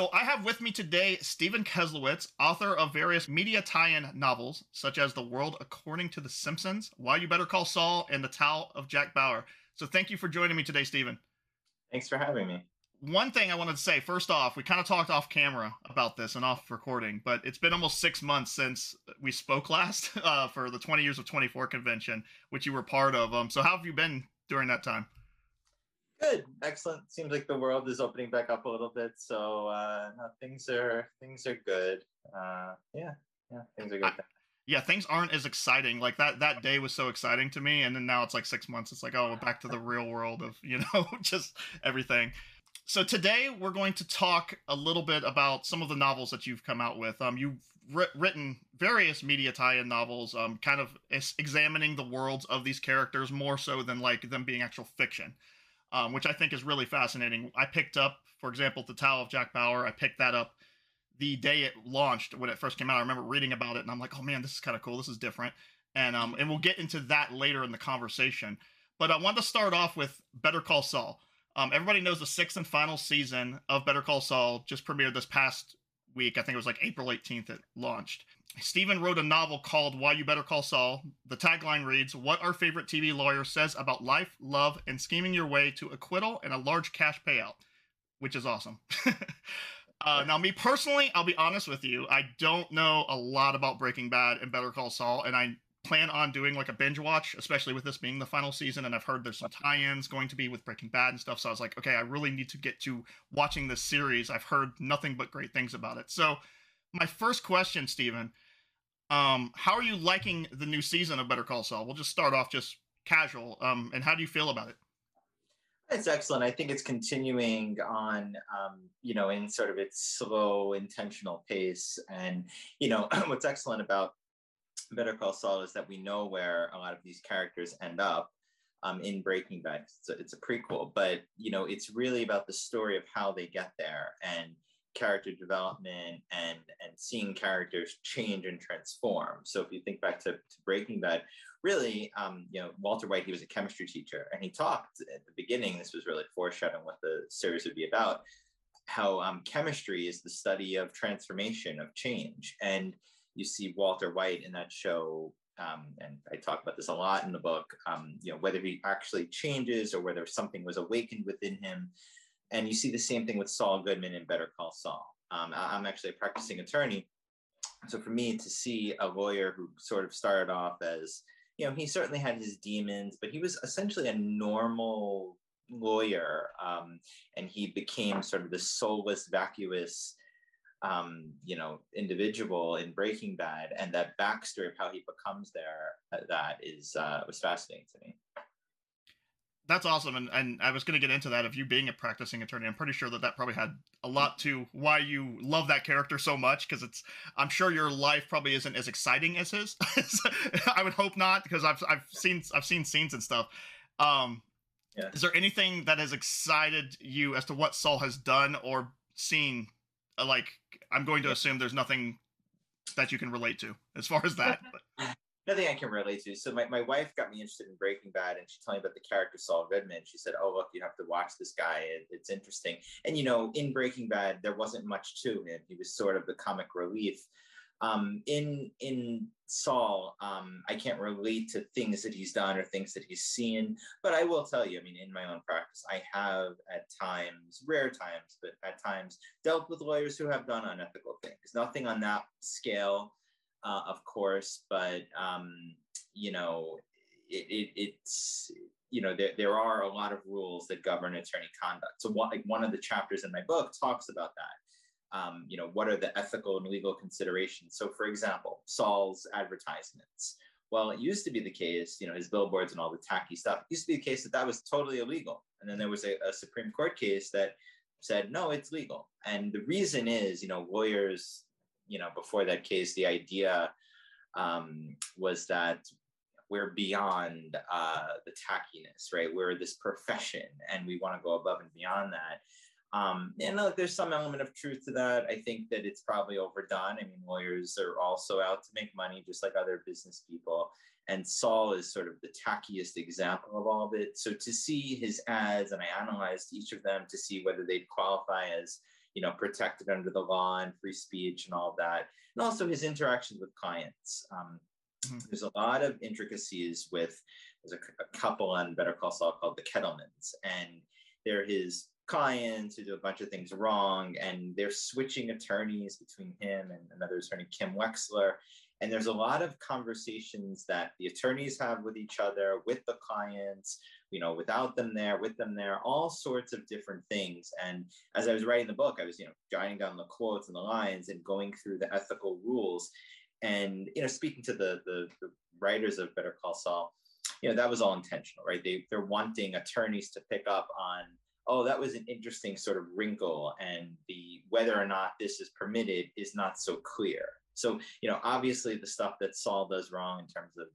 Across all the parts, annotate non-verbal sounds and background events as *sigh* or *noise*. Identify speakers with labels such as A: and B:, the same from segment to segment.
A: So I have with me today Steven Keslowitz, author of various media tie-in novels such as The World According to the Simpsons, Why You Better Call Saul, and The Tao of Jack Bauer. So thank you for joining me today, Steven.
B: Thanks for having me.
A: One thing I wanted to say first off, we kind of talked off camera about this and off recording, but it's been almost six months since we spoke last *laughs* uh, for the 20 Years of 24 convention, which you were part of. Um, so how have you been during that time?
B: Good, excellent. Seems like the world is opening back up a little bit, so uh, no, things are things are good. Uh, yeah, yeah, things are good. I,
A: yeah, things aren't as exciting. Like that that day was so exciting to me, and then now it's like six months. It's like oh, we're back to the real world of you know *laughs* just everything. So today we're going to talk a little bit about some of the novels that you've come out with. Um, you've written various media tie-in novels, um, kind of examining the worlds of these characters more so than like them being actual fiction um, which I think is really fascinating. I picked up, for example, The Tao of Jack Bauer. I picked that up the day it launched when it first came out. I remember reading about it and I'm like, oh man, this is kind of cool. This is different. And um, and we'll get into that later in the conversation. But I want to start off with Better Call Saul. Um, everybody knows the sixth and final season of Better Call Saul just premiered this past week. I think it was like April 18th it launched. Stephen wrote a novel called Why You Better Call Saul. The tagline reads What our favorite TV lawyer says about life, love, and scheming your way to acquittal and a large cash payout, which is awesome. *laughs* uh, now, me personally, I'll be honest with you, I don't know a lot about Breaking Bad and Better Call Saul, and I plan on doing like a binge watch, especially with this being the final season. And I've heard there's some tie ins going to be with Breaking Bad and stuff. So I was like, okay, I really need to get to watching this series. I've heard nothing but great things about it. So, my first question, Steven, um, how are you liking the new season of Better Call Saul? We'll just start off just casual. Um, and how do you feel about it?
B: It's excellent. I think it's continuing on, um, you know, in sort of its slow, intentional pace. And, you know, *clears throat* what's excellent about Better Call Saul is that we know where a lot of these characters end up um, in Breaking Bad. It's a, it's a prequel, but, you know, it's really about the story of how they get there. And, character development and and seeing characters *laughs* change and transform. So if you think back to, to Breaking Bad, really, um, you know, Walter White, he was a chemistry teacher, and he talked at the beginning. This was really foreshadowing what the series would be about. How um, chemistry is the study of transformation of change, and you see Walter White in that show. Um, and I talk about this a lot in the book. Um, you know, whether he actually changes or whether something was awakened within him and you see the same thing with Saul Goodman in Better Call Saul. Um, I'm actually a practicing attorney. So for me to see a lawyer who sort of started off as, you know, he certainly had his demons, but he was essentially a normal lawyer. Um, and he became sort of the soulless, vacuous, um, you know, individual in Breaking Bad. And that backstory of how he becomes there, uh, that is, uh, was fascinating to me
A: that's awesome and, and i was going to get into that of you being a practicing attorney. I'm pretty sure that that probably had a lot to why you love that character so much because it's i'm sure your life probably isn't as exciting as his. *laughs* I would hope not because i've i've seen i've seen scenes and stuff. Um yeah. is there anything that has excited you as to what saul has done or seen? Uh, like i'm going to assume there's nothing that you can relate to as far as that *laughs*
B: nothing I can relate to. So my, my wife got me interested in Breaking Bad, and she told me about the character Saul Goodman. She said, "Oh, look, you have to watch this guy. It, it's interesting." And you know, in Breaking Bad, there wasn't much to him. He was sort of the comic relief. Um, in in Saul, um, I can't relate to things that he's done or things that he's seen, but I will tell you. I mean, in my own practice, I have at times, rare times, but at times, dealt with lawyers who have done unethical things. Nothing on that scale uh, of course, but um, you know, it, it, it's you know there, there are a lot of rules that govern attorney conduct. So one, like one of the chapters in my book talks about that. Um, you know, what are the ethical and legal considerations? So, for example, Saul's advertisements. Well, it used to be the case, you know, his billboards and all the tacky stuff. It used to be the case that that was totally illegal, and then there was a, a Supreme Court case that said no, it's legal. And the reason is, you know, lawyers you know, before that case, the idea um, was that we're beyond uh, the tackiness, right? We're this profession and we want to go above and beyond that. Um, and look, there's some element of truth to that. I think that it's probably overdone. I mean, lawyers are also out to make money, just like other business people. And Saul is sort of the tackiest example of all of it. So to see his ads, and I analyzed each of them to see whether they'd qualify as you know, protected under the law and free speech and all that, and also his interactions with clients. Um, mm-hmm. There's a lot of intricacies with. There's a, a couple on Better Call Saul called the Kettlemans, and they're his clients who do a bunch of things wrong, and they're switching attorneys between him and another attorney, Kim Wexler. And there's a lot of conversations that the attorneys have with each other, with the clients, you know, without them there, with them there, all sorts of different things. And as I was writing the book, I was, you know, jotting down the quotes and the lines and going through the ethical rules. And, you know, speaking to the, the, the writers of Better Call Saul, you know, that was all intentional, right? They, they're wanting attorneys to pick up on, oh, that was an interesting sort of wrinkle. And the whether or not this is permitted is not so clear so, you know, obviously the stuff that Saul does wrong in terms of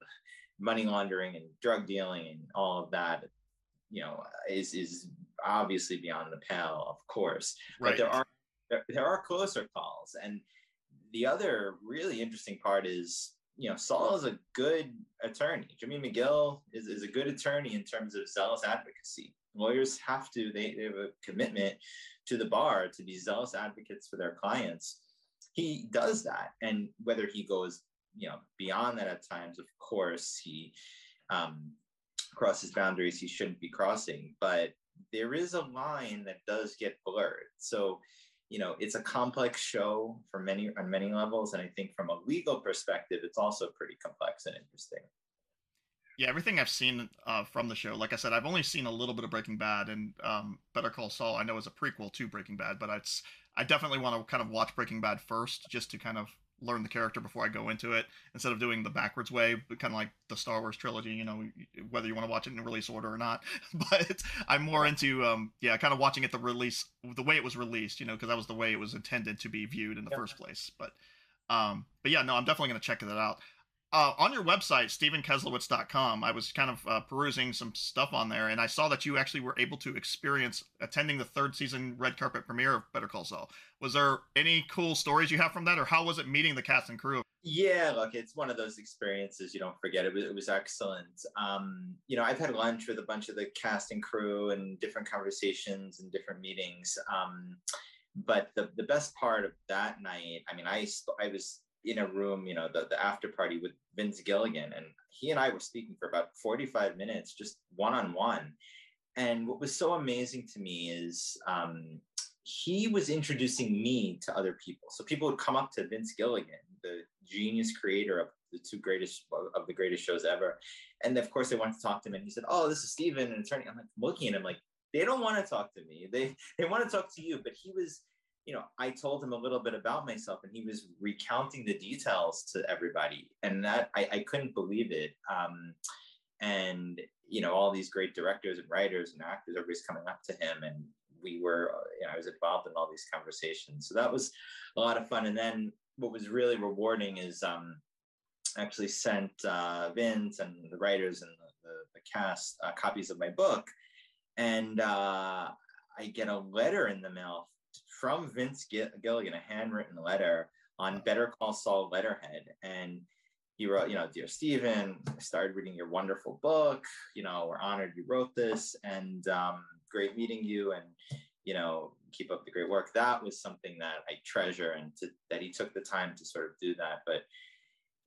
B: money laundering and drug dealing and all of that, you know, is is obviously beyond the pale, of course. Right. But there are there, there are closer calls. And the other really interesting part is, you know, Saul is a good attorney. Jimmy McGill is, is a good attorney in terms of zealous advocacy. Lawyers have to, they, they have a commitment to the bar to be zealous advocates for their clients he does that. And whether he goes, you know, beyond that at times, of course, he um, crosses boundaries he shouldn't be crossing. But there is a line that does get blurred. So, you know, it's a complex show for many on many levels, and I think from a legal perspective, it's also pretty complex and interesting.
A: Yeah, everything I've seen uh, from the show, like I said, I've only seen a little bit of Breaking Bad and um, Better Call Saul. I know is a prequel to Breaking Bad, but it's I definitely want to kind of watch Breaking Bad first, just to kind of learn the character before I go into it, instead of doing the backwards way, but kind of like the Star Wars trilogy. You know, whether you want to watch it in release order or not. *laughs* But I'm more into, um, yeah, kind of watching it the release, the way it was released. You know, because that was the way it was intended to be viewed in the first place. But, um, but yeah, no, I'm definitely gonna check that out uh, on your website, StevenKeslowitz.com, I was kind of uh, perusing some stuff on there, and I saw that you actually were able to experience attending the third season red carpet premiere of Better Call Saul. Was there any cool stories you have from that, or how was it meeting the cast and crew?
B: Yeah, look, it's one of those experiences you don't forget. It was, it was excellent. Um, you know, I've had lunch with a bunch of the cast and crew and different conversations and different meetings. Um, but the, the best part of that night, I mean, I, I was in a room, you know, the, the after party with Vince Gilligan. And he and I were speaking for about 45 minutes, just one on one. And what was so amazing to me is um, he was introducing me to other people. So people would come up to Vince Gilligan, the genius creator of the two greatest of the greatest shows ever. And of course, they wanted to talk to him. And he said, Oh, this is Steven, an attorney. I'm like looking at him like, they don't want to talk to me. They they want to talk to you. But he was you know, I told him a little bit about myself and he was recounting the details to everybody. And that I, I couldn't believe it. Um, and, you know, all these great directors and writers and actors, everybody's coming up to him. And we were, you know, I was involved in all these conversations. So that was a lot of fun. And then what was really rewarding is um, actually sent uh, Vince and the writers and the, the, the cast uh, copies of my book. And uh, I get a letter in the mail from Vince Gilligan, a handwritten letter on Better Call Saul letterhead. And he wrote, you know, Dear Steven, I started reading your wonderful book. You know, we're honored you wrote this and um, great meeting you. And, you know, keep up the great work. That was something that I treasure and to, that he took the time to sort of do that. But,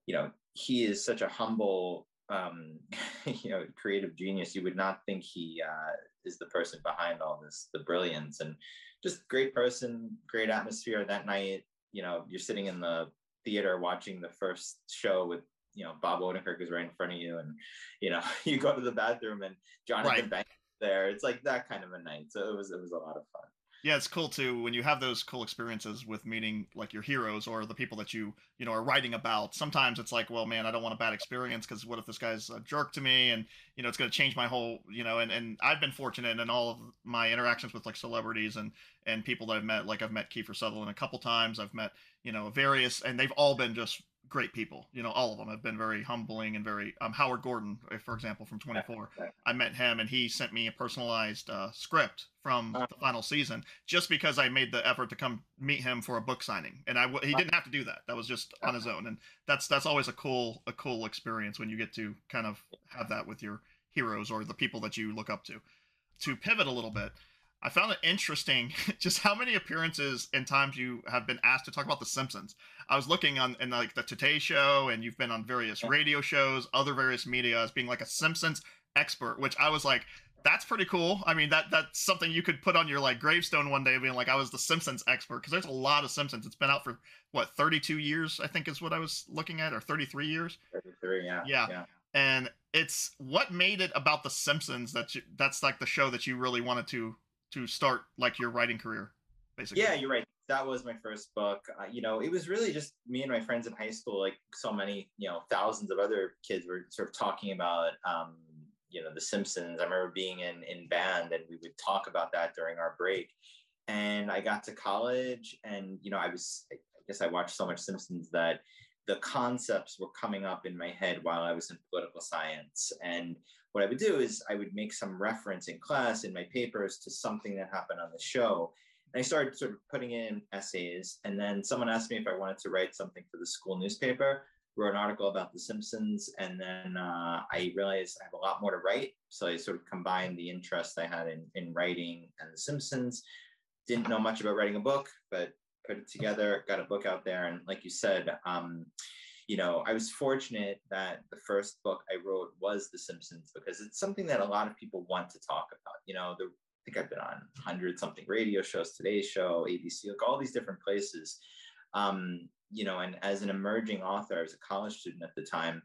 B: you know, he is such a humble, um, *laughs* you know, creative genius. You would not think he uh, is the person behind all this, the brilliance. And, just great person, great atmosphere that night. You know, you're sitting in the theater watching the first show with you know Bob Odenkirk is right in front of you, and you know *laughs* you go to the bathroom and Jonathan right. Banks there. It's like that kind of a night. So it was it was a lot of fun
A: yeah it's cool too when you have those cool experiences with meeting like your heroes or the people that you you know are writing about sometimes it's like well man i don't want a bad experience because what if this guy's a jerk to me? And you know it's going to change my whole you know and, and i've been fortunate in all of my interactions with like celebrities and and people that i've met like i've met kiefer sutherland a couple times i've met you know various and they've all been just great people. You know, all of them have been very humbling and very. Um, Howard Gordon, for example, from 24, I met him and he sent me a personalized uh, script from uh. the final season just because I made the effort to come meet him for a book signing, and I he didn't have to do that. That was just on his own, and that's that's always a cool a cool experience when you get to kind of have that with your heroes or the people that you look up to. To pivot a little bit, I found it interesting *laughs* just how many appearances and times you have been asked to talk about The Simpsons. I was looking on in like the Today Show, and you've been on various radio shows, other various media as being like a Simpsons expert, which I was like, that's pretty cool. I mean, that that's something you could put on your like gravestone one day, being like, I was the Simpsons expert, because there's a lot of Simpsons. It's been out for what 32 years, I think, is what I was looking at, or 33 years.
B: 33, yeah.
A: Yeah. yeah. And it's what made it about the Simpsons that you, that's like the show that you really wanted to to start like your writing career, basically.
B: Yeah, you're right. That was my first book. Uh, you know, it was really just me and my friends in high school. Like so many, you know, thousands of other kids were sort of talking about um, you know the simpsons i remember being in in band and we would talk about that during our break and i got to college and you know i was i guess i watched so much simpsons that the concepts were coming up in my head while i was in political science and what i would do is i would make some reference in class in my papers to something that happened on the show and i started sort of putting in essays and then someone asked me if i wanted to write something for the school newspaper wrote an article about The Simpsons, and then uh, I realized I have a lot more to write. So I sort of combined the interest I had in, in writing and The Simpsons. Didn't know much about writing a book, but put it together, got a book out there. And like you said, um, you know, I was fortunate that the first book I wrote was The Simpsons because it's something that a lot of people want to talk about. You know, the, I think I've been on 100 something radio shows, Today Show, ABC, like all these different places. Um, you know, and as an emerging author, I was a college student at the time.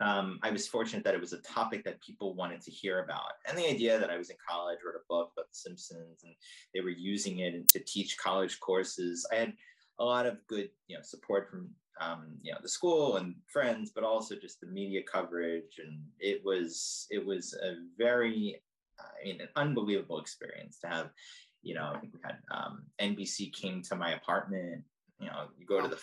B: Um, I was fortunate that it was a topic that people wanted to hear about. And the idea that I was in college, wrote a book about The Simpsons, and they were using it to teach college courses. I had a lot of good, you know, support from um, you know the school and friends, but also just the media coverage. And it was it was a very, I mean, an unbelievable experience to have. You know, I think we had um, NBC came to my apartment you know, you go to the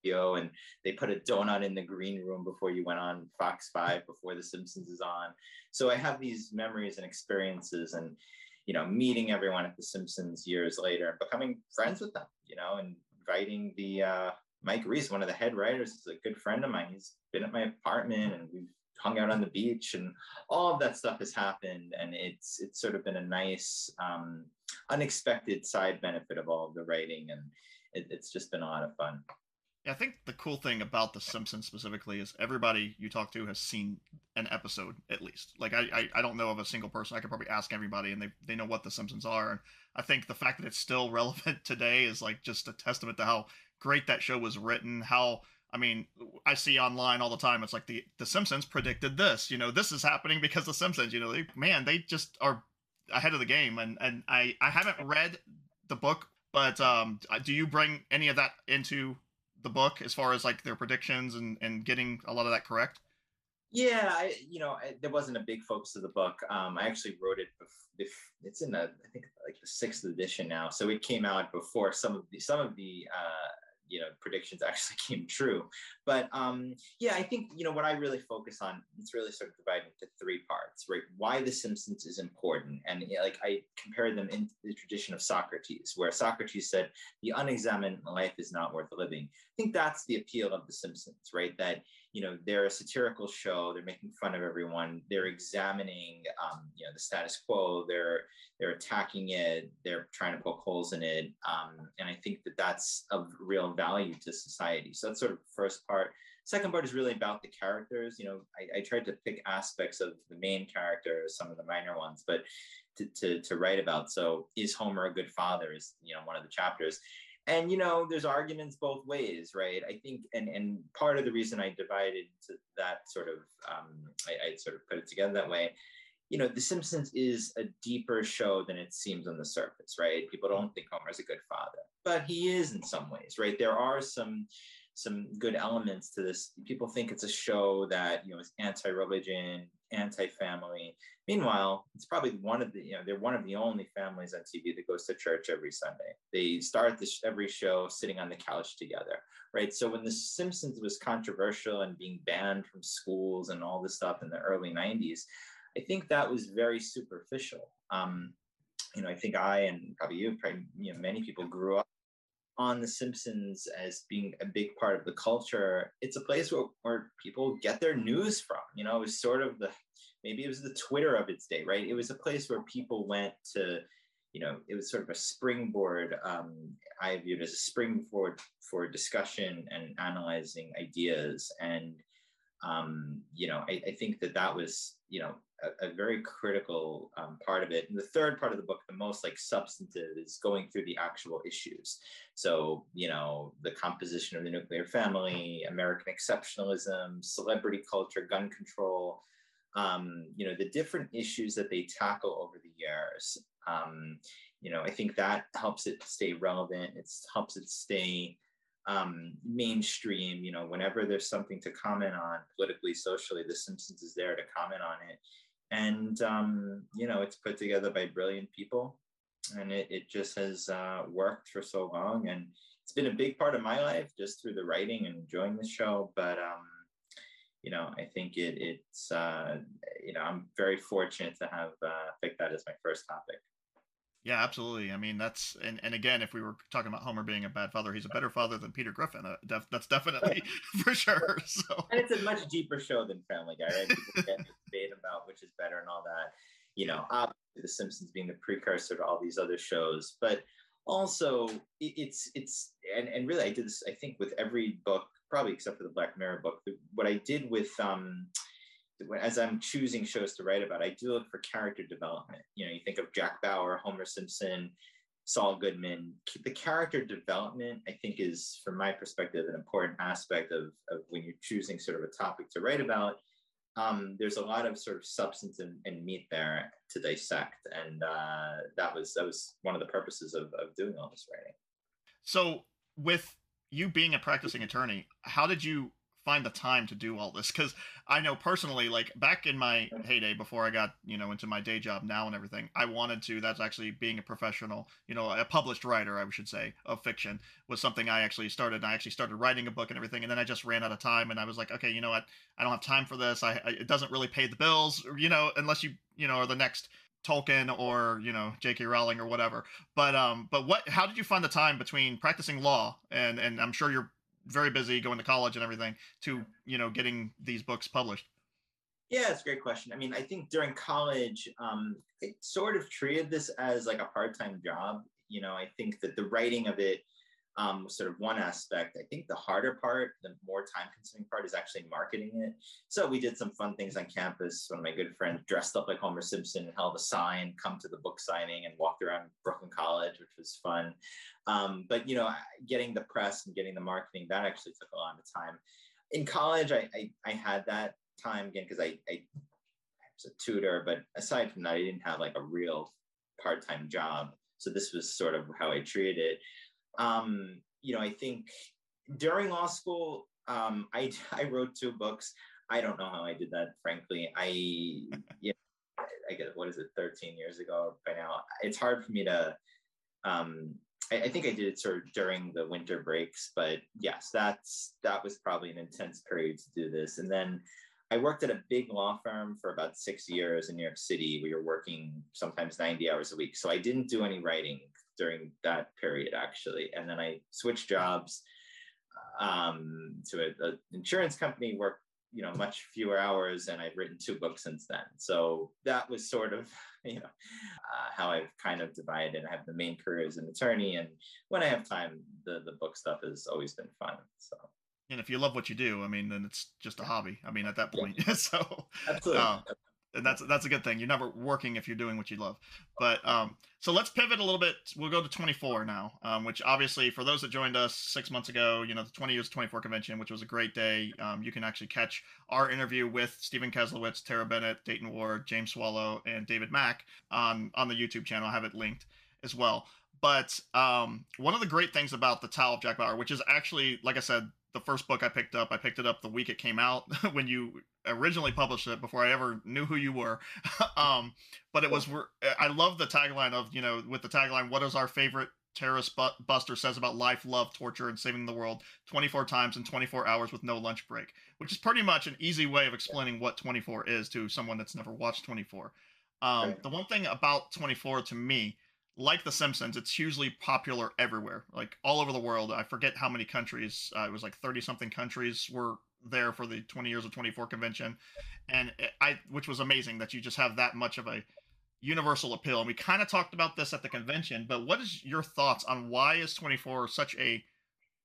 B: studio and they put a donut in the green room before you went on Fox 5 before The Simpsons is on. So I have these memories and experiences and, you know, meeting everyone at The Simpsons years later and becoming friends with them, you know, and inviting the, uh, Mike Reiss, one of the head writers, is a good friend of mine. He's been at my apartment and we've hung out on the beach and all of that stuff has happened and it's it's sort of been a nice um, unexpected side benefit of all of the writing and it, it's just been a lot of fun.
A: Yeah, I think the cool thing about The Simpsons specifically is everybody you talk to has seen an episode at least. Like I, I, I don't know of a single person. I could probably ask everybody, and they they know what The Simpsons are. And I think the fact that it's still *laughs* relevant today is like just a testament to how great that show was written. How I mean, I see online all the time. It's like the the Simpsons predicted this. You know, this is happening because the Simpsons. You know, they, man, they just are ahead of the game. And and I I haven't read the book but um, do you bring any of that into the book as far as like their predictions and and getting a lot of that correct?
B: Yeah, I, you know, I, there wasn't a big focus of the book. Um, I actually wrote it. Bef- it's in the, I think, like the sixth edition now. So it came out before some of the some of the uh, you know predictions *laughs* actually came true. But um yeah i think you know what i really focus on it's really sort of divided into three parts right? Why the simpsons is important and like i compare them in the tradition of socrates where socrates said the unexamined life is not worth living. I think that's the appeal of the simpsons right? That you know they're a satirical show they're making fun of everyone they're examining um, you know the status quo they're they're attacking it they're trying to poke holes in it um, and i think that that's of real value to society. So that's sort of first part. Second part is really about the characters you know I, I tried to pick aspects of the main characters some of the minor ones but to, to, to write about. So is homer a good father is you know one of the chapters and you know there's arguments both ways right? I think and and part of the reason i divided to that sort of um, I, I sort of put it together that way you know the simpsons is a deeper show than it seems on the surface right? People don't think homer's a good father but he is in some ways right? There are some some good elements to this. People think it's a show that you know is anti-religion anti-family. Meanwhile, it's probably one of the you know they're one of the only families on TV that goes to church every Sunday. They start this every show sitting on the couch together, right? So when The Simpsons was controversial and being banned from schools and all this stuff in the early '90s, I think that was very superficial. Um, you know, I think I and probably you, probably you know, many people grew up on The Simpsons as being a big part of the culture, it's a place where, where people get their news from. You know, it was sort of the maybe it was the Twitter of its day, right? It was a place where people went to, you know, it was sort of a springboard. Um, I viewed as a springboard for discussion and analyzing ideas. And, um, you know, I, I, think that that was, you know, a, a very critical um, part of it. And the third part of the book, the most like substantive, is going through the actual issues. So, you know, the composition of the nuclear family, American exceptionalism, celebrity culture, gun control, um, you know, the different issues that they tackle over the years. Um, you know, I think that helps it stay relevant. It helps it stay um, mainstream. You know, whenever there's something to comment on politically, socially, The Simpsons is there to comment on it. And, um, you know, it's put together by brilliant people. And it, it just has uh, worked for so long. And it's been a big part of my life just through the writing and enjoying the show. But, um, you know, I think it, it's, uh, you know, I'm very fortunate to have uh, picked that as my first topic.
A: Yeah, absolutely. I mean, that's and, and again, if we were talking about Homer being a bad father, he's a better father than Peter Griffin. Uh, def, that's definitely *laughs* *laughs* for sure. So,
B: and it's a much deeper show than Family Guy, right? People get debate about which is better and all that. You know, obviously, The Simpsons being the precursor to all these other shows, but also it's it's and and really, I did this. I think with every book, probably except for the Black Mirror book. What I did with um as I'm choosing shows to write about, I do look for character development. You know, you think of Jack Bauer, Homer Simpson, Saul Goodman. The character development, I think, is, from my perspective, an important aspect of, of when you're choosing sort of a topic to write about. Um, there's a lot of sort of substance and, and meat there to dissect, and uh, that was that was one of the purposes of, of doing all this writing.
A: So, with you being a practicing attorney, how did you find the time to do all this because I know personally, like back in my heyday before I got you know into my day job now and everything, I wanted to. That's actually being a professional, you know, a published writer, I should say, of fiction was something I actually started. I actually started writing a book and everything, and then I just ran out of time, and I was like, okay, you know what, I don't have time for this. I, I it doesn't really pay the bills, you know, unless you you know are the next Tolkien or you know J.K. Rowling or whatever. But um, but what? How did you find the time between practicing law and and I'm sure you're very busy going to college and everything to you know getting these books published
B: yeah it's a great question i mean i think during college um, i sort of treated this as like a part-time job you know i think that the writing of it um, sort of one aspect. I think the harder part, the more time consuming part is actually marketing it. So we did some fun things on campus. One of my good friends dressed up like Homer Simpson and held a sign, come to the book signing and walked around Brooklyn College, which was fun. Um, but, you know, getting the press and getting the marketing, that actually took a lot of time. In college, I, I, I had that time again because I, I was a tutor, but aside from that, I didn't have like a real part-time job. So this was sort of how I treated it um, you know, I think during law school, um, I, *laughs* I wrote two books. I don't know how I did that, frankly. I, *laughs* yeah, I guess, what is it, 13 years ago by now? It's hard for me to, um, I, I think I did it sort of during the winter breaks, but yes, that's, that was probably an intense period to do this. And then I worked at a big law firm for about six years in New York City. We were working sometimes 90 hours a week. So I didn't do any writing during that period actually and then i switched jobs um, to an insurance company worked you know much fewer hours and i've written two books since then so that was sort of *laughs* you know uh, how i've kind of divided. I have the main career as an attorney and when i have time the the book stuff has always been fun so.
A: And if you love what you do i mean then it's just a hobby i mean at that point
B: yeah. *laughs*
A: so
B: absolutely. uh,
A: and that's that's a good thing. You're never working if you're doing what you love. But um, so let's pivot a little bit. We'll go to 24 now, um, which obviously for those that joined us six months ago, you know, the 20 years 24 convention, which was a great day. Um, you can actually catch our interview with Steven Keslowitz, Tara Bennett, Dayton Ward, James Swallow, and David Mack on on the YouTube channel. I have it linked as well. But um, one of the great things about the Tao of Jack Bauer, which is actually, like I said, the first book I picked up. I picked it up the week it came out *laughs* when you originally published it before I ever knew who you were. *laughs* um, but it was I love the tagline of you know with the tagline "What is our favorite terrorist buster says about life, love, torture, and saving the world 24 times in 24 hours with no lunch break," which is pretty much an easy way of explaining what 24 is to someone that's never watched 24. Um, the one thing about 24 to me like The Simpsons, it's hugely popular everywhere, like all over the world. I forget how many countries. Uh, it was like thirty something countries were there for the 20 years of 24 convention, and I which was amazing that you just have that much of a universal appeal. And we kind of talked about this at the convention, but what is your thoughts on why is 24 such a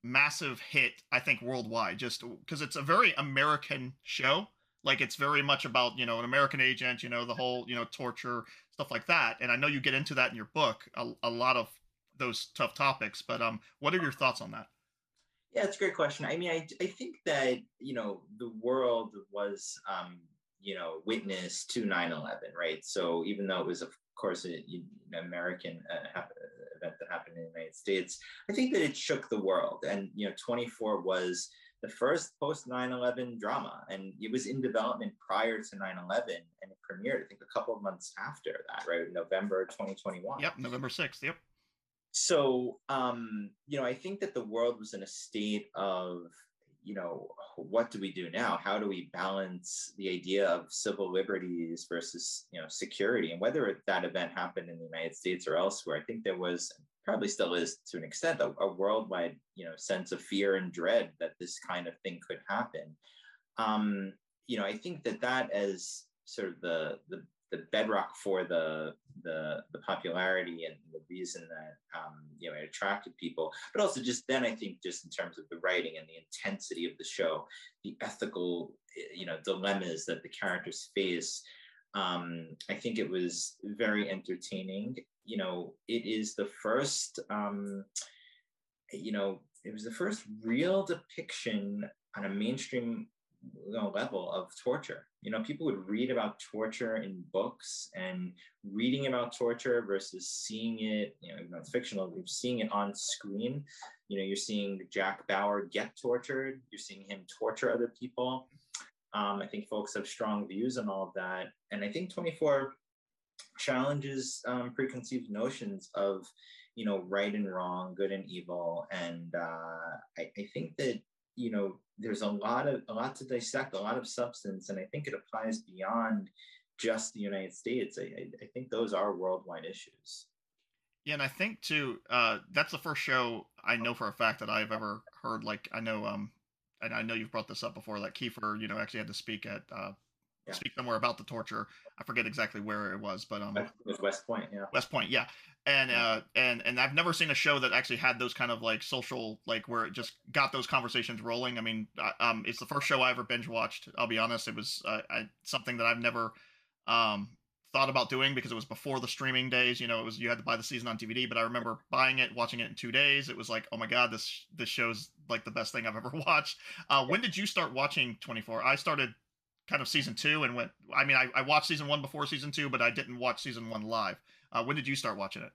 A: massive hit? I think worldwide, just because it's a very American show. Like it's very much about you know an American agent, you know the whole you know torture stuff like that. And I know you get into that in your book, a, a lot of those tough topics. But um, what are your thoughts on that?
B: Yeah, it's a great question. I mean, I, I think that, you know, the world was, um, you know, witness to 9 11, right? So even though it was, of course, an American uh, event that happened in the United States, I think that it shook the world. And, you know, 24 was the first post 9 11 drama. And it was in development prior to 9 11 and it premiered, I think, a couple of months after that, right? November 2021.
A: Yep, November 6th. Yep
B: so um, you know i think that the world was in a state of you know what do we do now how do we balance the idea of civil liberties versus you know security and whether that event happened in the united states or elsewhere i think there was probably still is to an extent a, a worldwide you know sense of fear and dread that this kind of thing could happen um, you know i think that that as sort of the the the bedrock for the the the popularity and the reason that um, you know it attracted people, but also just then I think just in terms of the writing and the intensity of the show, the ethical you know dilemmas that the characters face. Um, I think it was very entertaining. You know, it is the first. Um, you know, it was the first real depiction on a mainstream you know, level of torture. You know, people would read about torture in books and reading about torture versus seeing it, you know, it's fictional, you're seeing it on screen. You know, you're seeing Jack Bauer get tortured, you're seeing him torture other people. Um, I think folks have strong views on all of that. And I think 24 challenges um, preconceived notions of, you know, right and wrong, good and evil. And uh, I, I think that you know there's a lot of a lot to dissect a lot of substance and i think it applies beyond just the united states i, I think those are worldwide issues
A: yeah and i think too uh, that's the first show i know for a fact that i've ever heard like i know um and i know you've brought this up before that kiefer you know actually had to speak at uh, yeah. speak somewhere about the torture. I forget exactly where it was, but um,
B: it was West Point, yeah.
A: West Point, yeah. And uh, and and I've never seen a show that actually had those kind of like social like where it just got those conversations rolling. I mean, um, it's the first show I ever binge watched. I'll be honest, it was uh, I, something that I've never um thought about doing because it was before the streaming days. You know, it was you had to buy the season on DVD, but I remember buying it, watching it in two days. It was like, oh my god, this this show's like the best thing I've ever *laughs* watched. Uh, when did you start watching 24? I started kind of season two and went. I mean, I, I watched season one before season two, but I didn't watch season one live. Uh, when did you start watching it?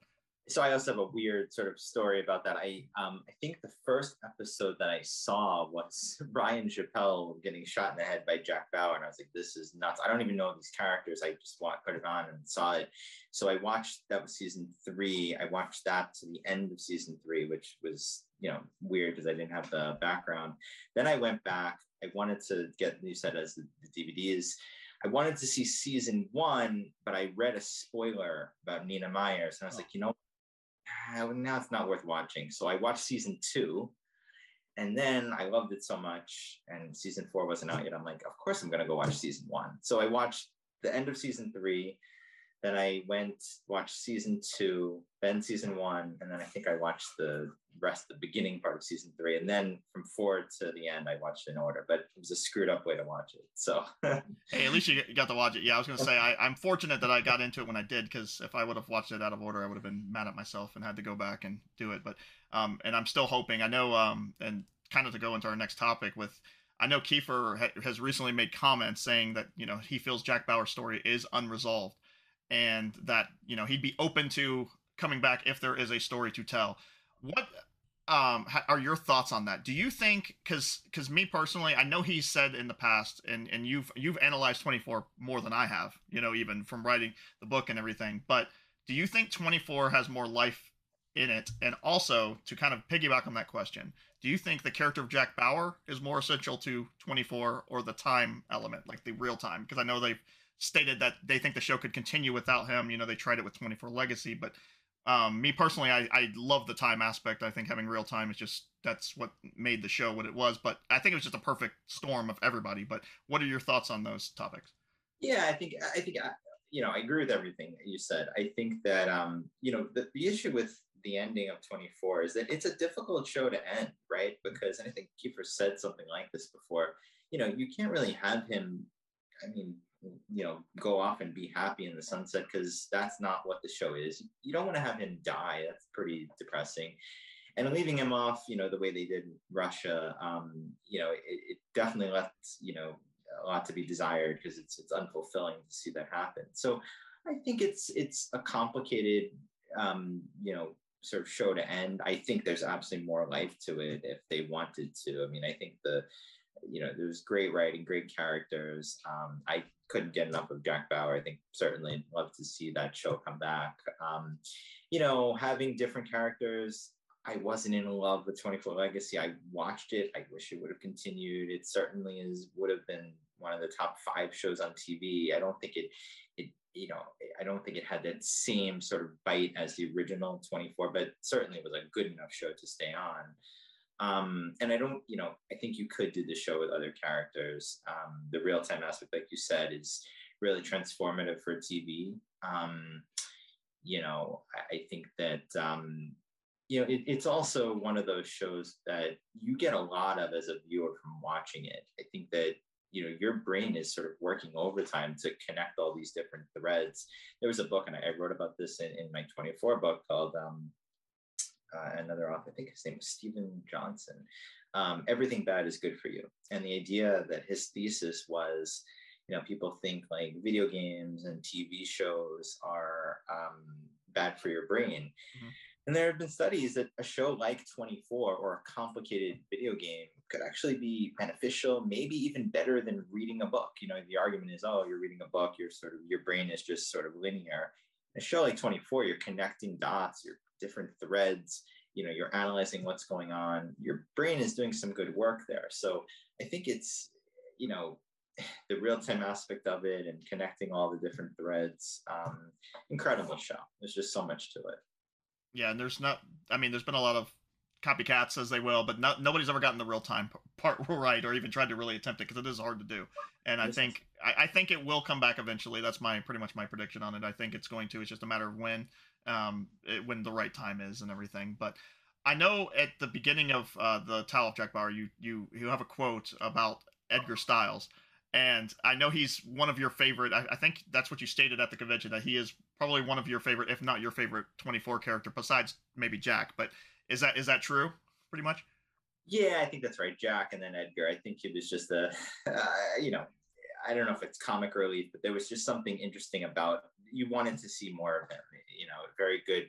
B: So I also have a weird sort of story about that. I um I think the first episode that I saw was *laughs* Ryan Chappelle getting shot in the head by Jack Bauer, and I was like, "This is nuts." I don't even know these characters. I just want put it on and saw it. So I watched that was season three. I watched that to the end of season three, which was you know weird because I didn't have the background. Then I went back I wanted to get you said as the, the DVDs. I wanted to see season one, but I read a spoiler about Nina Myers, and I was oh. like, you know, Uh, now it's not worth watching. So I watched season two, and then I loved it so much, and season four wasn't out yet. I'm like, of course I'm gonna go watch season one. So I watched the end of season three, then I went watched season two, then season one, and then I think I watched the rest, the beginning part of season three, and then from four to the end, I watched in order. But it was a screwed up way to watch it. So *laughs*
A: hey, at least you got to watch it. Yeah, I was gonna say I, am fortunate that I got into it when I did, because if I would have watched it out of order, I would have been mad at myself and had to go back and do it. But um, and I'm still hoping. I know um, and kind of to go into our next topic with. I know Kiefer ha- has recently made comments saying that you know he feels Jack Bauer's story is unresolved and that you know he'd be open to coming back if there is a story to tell. What um, are your thoughts on that? Do you think because because me personally, I know he's said in the past, and and you've you've analyzed 24 more than I have, you know, even from writing the book and everything. But do you think 24 has more life in it? And also to kind of piggyback on that question, do you think the character of Jack Bauer is more essential to 24 or the time element, like the real time? Because I know they've stated that they think the show could continue without him. You know, they tried it with 24 Legacy, but Um, me personally, I, I love the time aspect. I think having real time is just that's what made the show what it was. But I think it was just a perfect storm of everybody. But what are your thoughts on those topics?
B: Yeah, I think I think you know I agree with everything you said. I think that um, you know the, the issue with the ending of 24 is that it's a difficult show to end, right? Because and I think Kiefer said something like this before. You know, you can't really have him. I mean, you know, go off and be happy in the sunset because that's not what the show is. You don't want to have him die. That's pretty depressing. And leaving him off, you know, the way they did Russia, um, you know, it, it definitely left, you know, a lot to be desired because it's it's unfulfilling to see that happen. So I think it's it's a complicated, um, you know, sort of show to end. I think there's absolutely more life to it if they wanted to. I mean, I think the you know, there's great writing, great characters. Um, I couldn't get enough of Jack Bauer. I think certainly love to see that show come back. Um, you know, having different characters. I wasn't in love with 24 Legacy. I watched it. I wish it would have continued. It certainly is would have been one of the top five shows on TV. I don't think it it you know I don't think it had that same sort of bite as the original 24, but certainly it was a good enough show to stay on. Um, and I don't, you know, I think you could do the show with other characters. Um, the real time aspect, like you said, is really transformative for TV. Um, you know, I, I think that, um, you know, it, it's also one of those shows that you get a lot of as a viewer from watching it. I think that you know your brain is sort of working overtime to connect all these different threads there was a book and i wrote about this in, in my 24 book called um, uh, another author, I think his name was Steven Johnson. Um, Everything bad is good for you, and the idea that his thesis was, you know, people think like video games and TV shows are um, bad for your brain. Mm-hmm. And there have been studies that a show like 24 or a complicated video game could actually be beneficial, maybe even better than reading a book. You know, the argument is, oh, you're reading a book, your sort of your brain is just sort of linear. a show like 24, you're connecting dots, you're different threads. You know you're analyzing what's going on. Your brain is doing some good work there. So i think it's you know the real-time aspect of it and connecting all the different threads um incredible show. There's just so much to it.
A: Yeah and there's not i mean there's been a lot of copycats as they will but not, nobody's ever gotten the real time part *laughs* right or even tried to really attempt it because it is hard to do. And i think I, I, think it will come back eventually. That's my pretty much my prediction on it. I think it's going to. It's just a matter of when um, it, when the right time is and everything. But I know at the beginning of uh, the Tao of Jack Bauer, you you you have a quote about Edgar Stiles, and I know he's one of your favorite. I, I, think that's what you stated at the convention that he is probably one of your favorite, if not your favorite, twenty four character besides maybe Jack. But is that is that true? Pretty much.
B: Yeah, I think that's right. Jack and then Edgar. I think it was just a, *laughs* uh, you know, I don't know if it's comic relief, but there was just something interesting about you wanted to see more of him. You know, a very good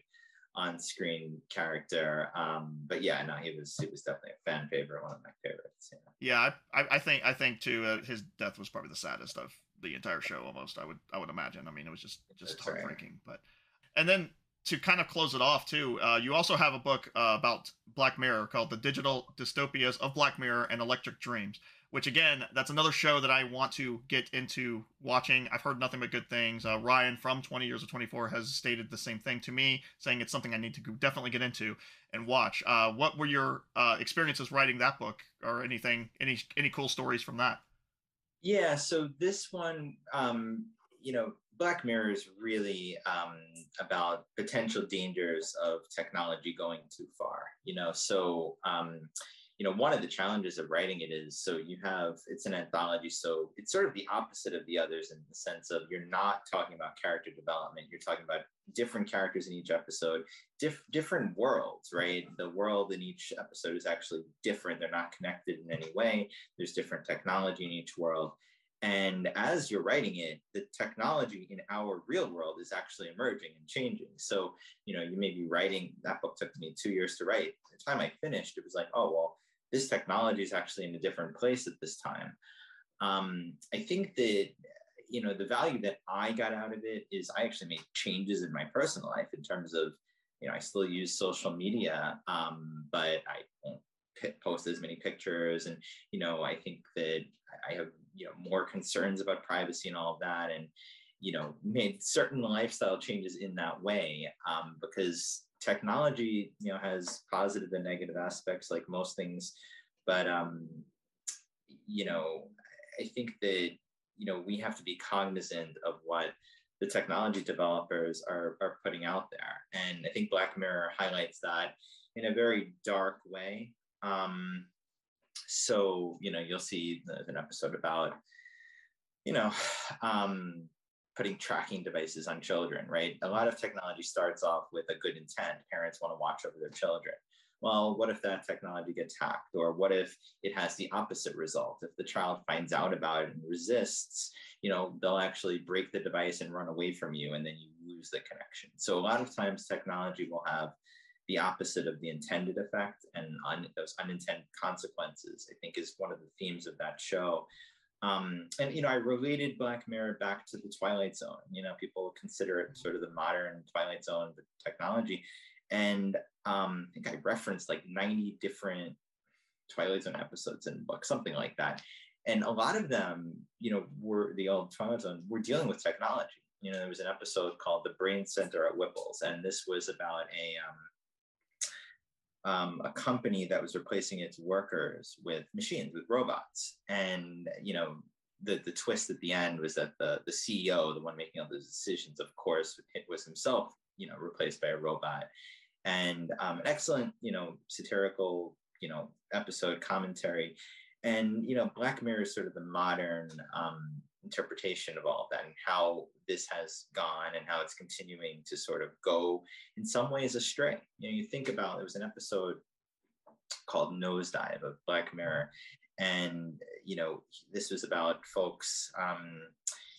B: on-screen character. Um, but yeah, no, he was he was definitely a fan favorite, one of my favorites.
A: Yeah, yeah I, I think I think too. Uh, his death was probably the saddest of the entire show. Almost, I would I would imagine. I mean, it was just just That's heartbreaking. Right. But and then to kind of close it off too, uh, you also have a book uh, about Black Mirror called "The Digital Dystopias of Black Mirror and Electric Dreams." Which again, that's another show that I want to get into watching. I've heard nothing but good things. Uh, Ryan from 20 Years of 24 has stated the same thing to me, saying it's something I need to definitely get into and watch. Uh, what were your uh, experiences writing that book, or anything? Any any cool stories from that?
B: Yeah, so this one, um, you know, Black Mirror is really um, about potential dangers of technology going too far. You know, so. Um, you know one of the challenges of writing it is so you have it's an anthology so it's sort of the opposite of the others in the sense of you're not talking about character development you're talking about different characters in each episode diff- different worlds right the world in each episode is actually different they're not connected in any way there's different technology in each world and as you're writing it, the technology in our real world is actually emerging and changing. So, you know, you may be writing, that book took me two years to write. The time I finished, it was like, oh, well, this technology is actually in a different place at this time. Um, I think that you know the value that I got out of it is I actually made changes in my personal life in terms of you know I still use social media, um, but I won't post as many pictures, and you know I think that I have you know more concerns about privacy and all of that, and you know, made certain lifestyle changes in that way um, because technology, you know, has positive and negative aspects like most things. But, um, you know, I think that, you know, we have to be cognizant of what the technology developers are, are putting out there. And I think Black Mirror highlights that in a very dark way. Um, so, you know, you'll see an episode about, you know, *sighs* um, putting tracking devices on children, right? A lot of technology starts off with a good intent. Parents want to watch over their children. Well, what if that technology gets hacked? Or what if it has the opposite result? If the child finds out about it and resists, you know, they'll actually break the device and run away from you, and then you lose the connection. So a lot of times technology will have the opposite of the intended effect and un, those unintended consequences, I think is one of the themes of that show. Um, and you know, I related Black Mirror back to the Twilight Zone. You know, people consider it sort of the modern Twilight Zone, the technology. And um, I think I referenced like 90 different Twilight Zone episodes in the book, something like that. And a lot of them, you know, were the old Twilight Zone, were dealing with technology. You know, there was an episode called The Brain Center at Whipple's, and this was about a um, um, a company that was replacing its workers with machines, with robots. And, you know, the, the twist at the end was that the, the CEO, the one making all those decisions, of course, was himself, you know, replaced by a robot. And um, an excellent, you know, satirical, you know, episode commentary. And, you know, Black Mirror is sort of the modern um, interpretation of all of that and how this has gone and how it's continuing to sort of go in some ways astray. You know, you think about there was an episode called Nosedive of Black Mirror, and you know, this was about folks. Um,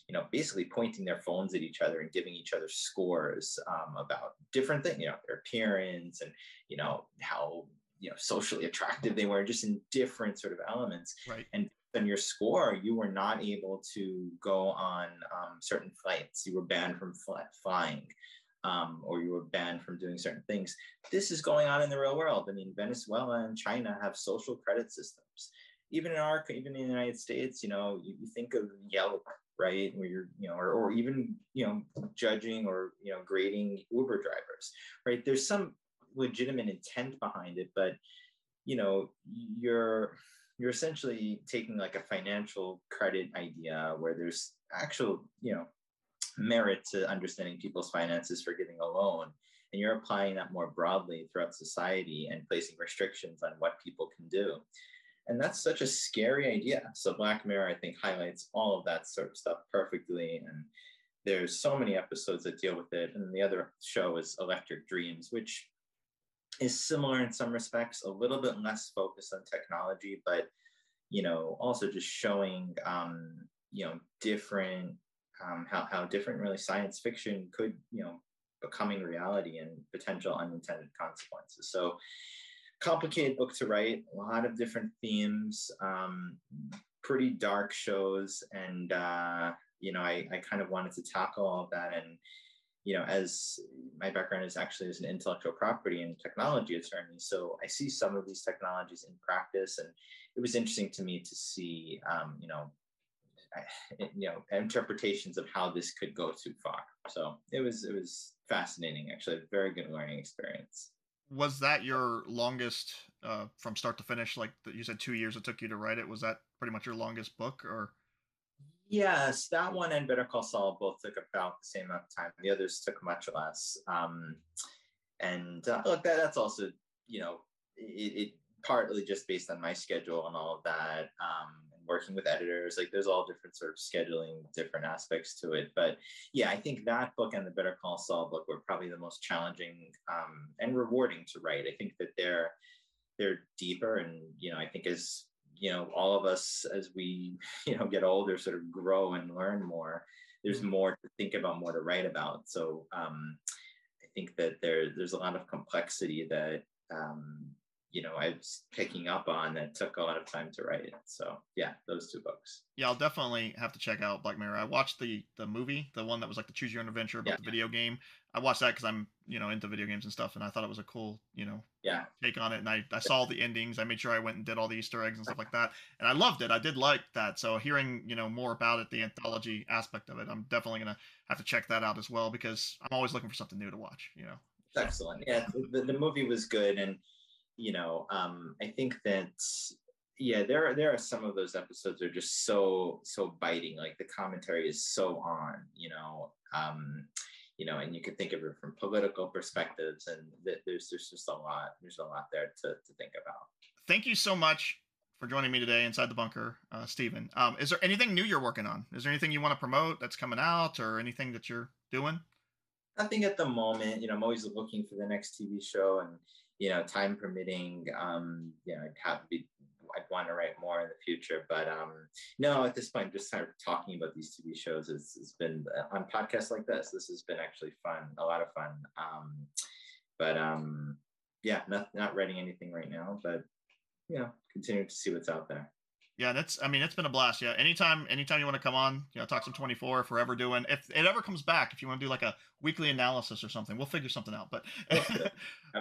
B: you know, basically pointing their phones at each other and giving each other scores um, about different things, you know, their appearance and, you know, how, you know, socially attractive they were, just in different sort of elements.
A: Right.
B: And on your score, you were not able to go on um, certain flights. You were banned from fly- flying, um, or you were banned from doing certain things. This is going on in the real world. I mean, Venezuela and China have social credit systems. Even in our, even in the United States, you know, you, you think of Yelp, right, where you're, you know, or, or even, you know, judging or you know grading Uber drivers, right? There's some legitimate intent behind it, but you know, you're you're essentially taking like a financial credit idea where there's actual, you know, merit to understanding people's finances for getting a loan. And you're applying that more broadly throughout society and placing restrictions on what people can do. And that's such a scary idea. So Black Mirror, I think, highlights all of that sort of stuff perfectly. And there's so many episodes that deal with it. And the other show is Electric Dreams, which is similar in some respects, a little bit less focused on technology, but you know, also just showing um, you know different um, how how different really science fiction could you know becoming reality and potential unintended consequences. So complicated book to write, a lot of different themes, um, pretty dark shows, and uh, you know, I, I kind of wanted to tackle all of that and you know, as my background is actually as an intellectual property and technology attorney, so I see some of these technologies in practice, and it was interesting to me to see, um, you know, *laughs* you know, interpretations of how this could go too far. So it was it was fascinating, actually, a very good learning experience.
A: Was that your longest uh, from start to finish? Like you said, two years it took you to write it. Was that pretty much your longest book, or?
B: Yes, that one and Better Call Saul both took about the same amount of time. The others took much less. Um, and uh, look, that, that's also, you know, it, it, partly just based on my schedule and all of that, um, and working with editors. Like, there's all different sort of scheduling, different aspects to it. But yeah, I think that book and the Better Call Saul book were probably the most challenging um, and rewarding to write. I think that they're they're deeper, and you know, I think as you know all of us as we *laughs* you know get older sort of grow and learn more there's mm-hmm. more to think about more to write about. So um, i think that there there's a lot of complexity that um, you know i was picking up on that took a lot of time to write. So yeah those two books.
A: Yeah i'll definitely have to check out black mirror. I watched the the movie the one that was like the choose your own adventure about yeah. the video game I watched that because I'm you know into video games and stuff, and I thought it was a cool you know
B: yeah
A: take on it. And I I saw the endings. I made sure I went and did all the Easter eggs and stuff like that, and I loved it. I did like that. So hearing you know more about it, the anthology aspect of it, I'm definitely gonna have to check that out as well because I'm always looking for something new to watch. You know.
B: Excellent. Yeah, the, the movie was good, and you know, um, I think that yeah, there are there are some of those episodes that are just so so biting. Like the commentary is so on, you know. Um, you know, and you can think of it from political perspectives, and th- there's there's just a lot there's a lot there to to think about.
A: Thank you so much for joining me today inside the bunker, uh, Steven. Um, is there anything new you're working on? Is there anything you want to promote that's coming out, or anything that you're doing?
B: Nothing at the moment. You know, I'm always looking for the next TV show, and you know, time permitting, um, you know, I'd have to be I'd want to write more in the future. But um, no, at this point, just kind of talking about these TV shows has, has been uh, on podcasts like this. This has been actually fun, a lot of fun. Um, but um, yeah, not not writing anything right now, but you know, continuing to see what's out there
A: yeah, that's I mean it's been a blast. Yeah, anytime anytime you want to come on, you know, talk some 24 if we're ever doing if it ever comes back, if you want to do like a weekly analysis or something, we'll figure something out. But *laughs*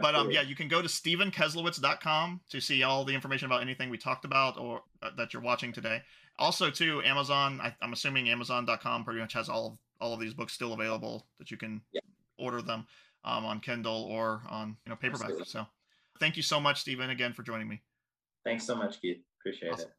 A: but um yeah, you can go to stevenkeslowitz.com to see all the information about anything we talked about or uh, that you're watching today. Also too, Amazon, I, am assuming Amazon.com pretty much has all of all of these books still available that you can yeah. order them um, on Kindle or on you know paperback. Absolutely. So thank you so much, Steven, again for joining me.
B: Thanks so much, Keith. Appreciate awesome. it.